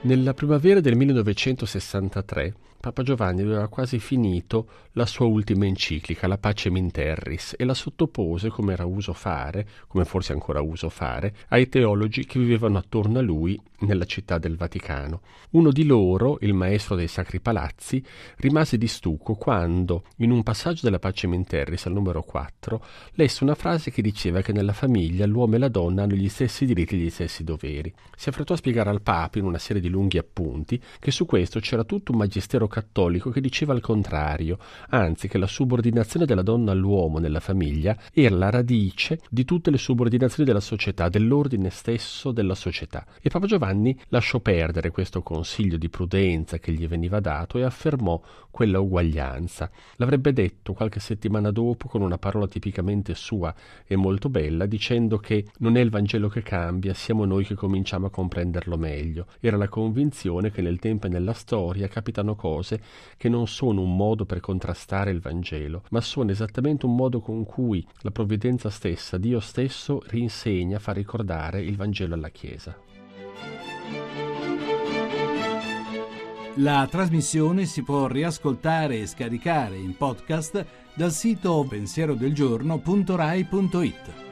Nella primavera del 1963 Papa Giovanni aveva quasi finito la sua ultima enciclica, la Pace Minterris, e la sottopose, come era uso fare, come forse ancora uso fare, ai teologi che vivevano attorno a lui nella città del Vaticano. Uno di loro, il maestro dei Sacri Palazzi, rimase di stucco quando, in un passaggio della Pace Minterris al numero 4, lesse una frase che diceva che nella famiglia l'uomo e la donna hanno gli stessi diritti e gli stessi doveri. Si affrettò a spiegare al Papa, in una serie di lunghi appunti, che su questo c'era tutto un magistero cattolico che diceva il contrario, anzi che la subordinazione della donna all'uomo nella famiglia era la radice di tutte le subordinazioni della società, dell'ordine stesso della società. E Papa Giovanni lasciò perdere questo consiglio di prudenza che gli veniva dato e affermò quella uguaglianza. L'avrebbe detto qualche settimana dopo con una parola tipicamente sua e molto bella, dicendo che non è il Vangelo che cambia, siamo noi che cominciamo a comprenderlo meglio. Era la convinzione che nel tempo e nella storia capitano cose che non sono un modo per contrastare il Vangelo, ma sono esattamente un modo con cui la provvidenza stessa, Dio stesso, rinsegna, fa ricordare il Vangelo alla Chiesa. La trasmissione si può riascoltare e scaricare in podcast dal sito pensierodelgiorno.rai.it.